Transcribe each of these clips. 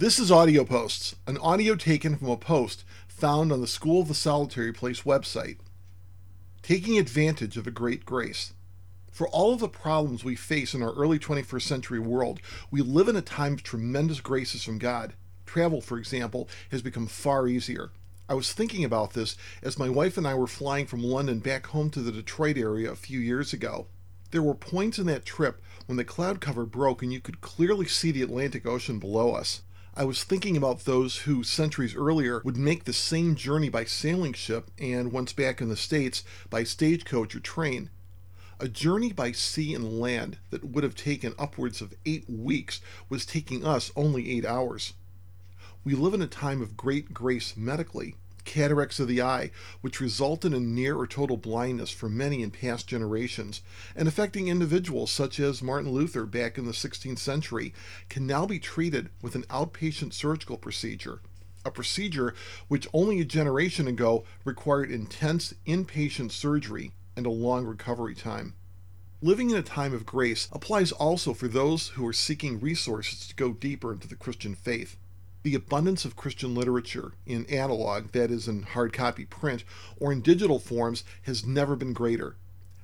This is Audio Posts, an audio taken from a post found on the School of the Solitary Place website. Taking advantage of a great grace. For all of the problems we face in our early 21st century world, we live in a time of tremendous graces from God. Travel, for example, has become far easier. I was thinking about this as my wife and I were flying from London back home to the Detroit area a few years ago. There were points in that trip when the cloud cover broke and you could clearly see the Atlantic Ocean below us. I was thinking about those who, centuries earlier, would make the same journey by sailing ship and, once back in the States, by stagecoach or train. A journey by sea and land that would have taken upwards of eight weeks was taking us only eight hours. We live in a time of great grace medically, cataracts of the eye, which resulted in near or total blindness for many in past generations, and affecting individuals such as Martin Luther back in the 16th century, can now be treated with an outpatient surgical procedure. A procedure which only a generation ago required intense inpatient surgery and a long recovery time. Living in a time of grace applies also for those who are seeking resources to go deeper into the Christian faith. The abundance of Christian literature in analog, that is, in hard copy print, or in digital forms has never been greater.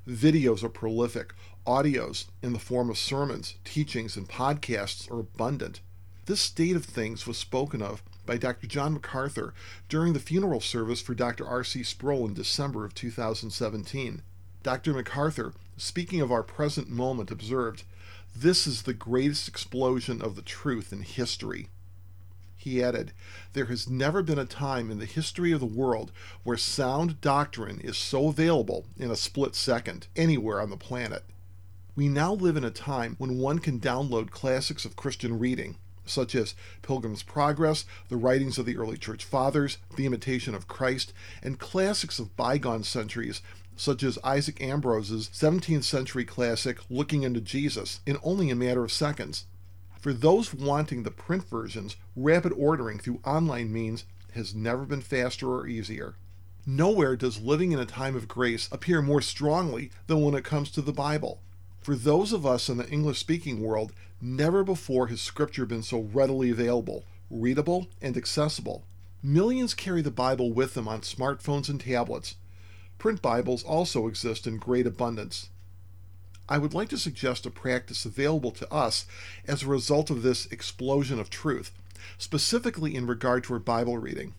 Videos are prolific, audios, in the form of sermons, teachings, and podcasts, are abundant. This state of things was spoken of by Dr. John MacArthur during the funeral service for Dr. R.C. Sproul in December of 2017. Dr. MacArthur, speaking of our present moment, observed, This is the greatest explosion of the truth in history. He added, There has never been a time in the history of the world where sound doctrine is so available in a split second anywhere on the planet. We now live in a time when one can download classics of Christian reading, such as Pilgrim's Progress, the writings of the early church fathers, The Imitation of Christ, and classics of bygone centuries, such as Isaac Ambrose's 17th century classic Looking into Jesus, in only a matter of seconds. For those wanting the print versions, rapid ordering through online means has never been faster or easier. Nowhere does living in a time of grace appear more strongly than when it comes to the Bible. For those of us in the English speaking world, never before has Scripture been so readily available, readable, and accessible. Millions carry the Bible with them on smartphones and tablets. Print Bibles also exist in great abundance. I would like to suggest a practice available to us as a result of this explosion of truth, specifically in regard to our Bible reading.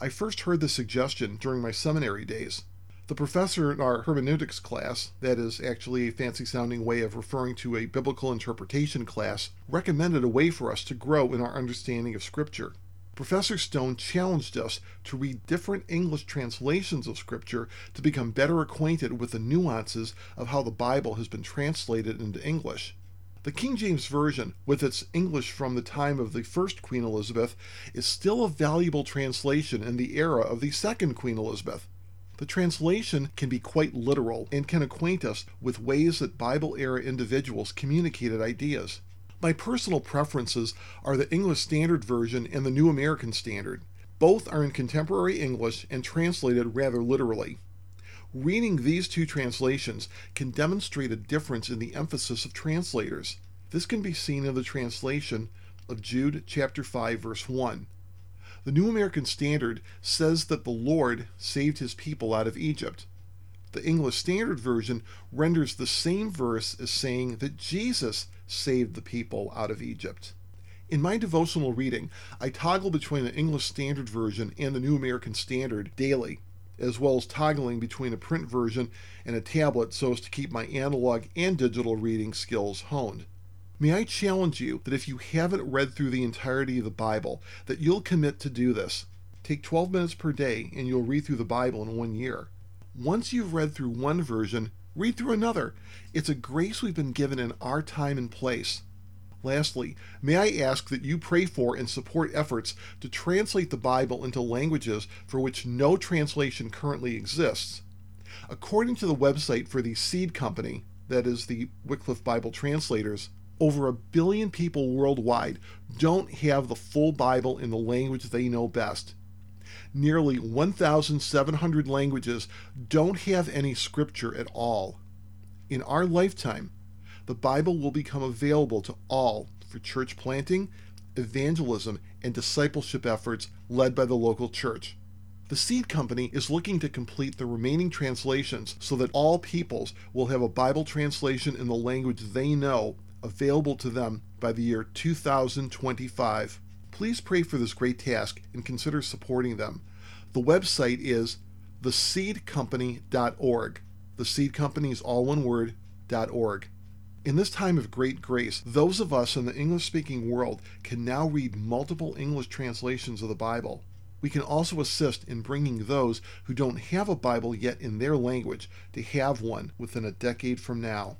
I first heard this suggestion during my seminary days. The professor in our hermeneutics class, that is actually a fancy sounding way of referring to a biblical interpretation class, recommended a way for us to grow in our understanding of Scripture. Professor Stone challenged us to read different English translations of Scripture to become better acquainted with the nuances of how the Bible has been translated into English. The King James Version, with its English from the time of the first Queen Elizabeth, is still a valuable translation in the era of the second Queen Elizabeth. The translation can be quite literal and can acquaint us with ways that Bible era individuals communicated ideas. My personal preferences are the English Standard Version and the New American Standard. Both are in contemporary English and translated rather literally. Reading these two translations can demonstrate a difference in the emphasis of translators. This can be seen in the translation of Jude chapter 5 verse 1. The New American Standard says that the Lord saved his people out of Egypt. The English Standard Version renders the same verse as saying that Jesus saved the people out of Egypt. In my devotional reading, I toggle between the English Standard Version and the New American Standard daily, as well as toggling between a print version and a tablet so as to keep my analog and digital reading skills honed. May I challenge you that if you haven't read through the entirety of the Bible, that you'll commit to do this. Take 12 minutes per day and you'll read through the Bible in one year. Once you've read through one version, read through another. It's a grace we've been given in our time and place. Lastly, may I ask that you pray for and support efforts to translate the Bible into languages for which no translation currently exists. According to the website for the Seed Company, that is the Wycliffe Bible Translators, over a billion people worldwide don't have the full Bible in the language they know best. Nearly 1,700 languages don't have any scripture at all. In our lifetime, the Bible will become available to all for church planting, evangelism, and discipleship efforts led by the local church. The Seed Company is looking to complete the remaining translations so that all peoples will have a Bible translation in the language they know available to them by the year 2025. Please pray for this great task and consider supporting them. The website is theseedcompany.org. The Seed Company is all one word, .org. In this time of great grace, those of us in the English speaking world can now read multiple English translations of the Bible. We can also assist in bringing those who don't have a Bible yet in their language to have one within a decade from now.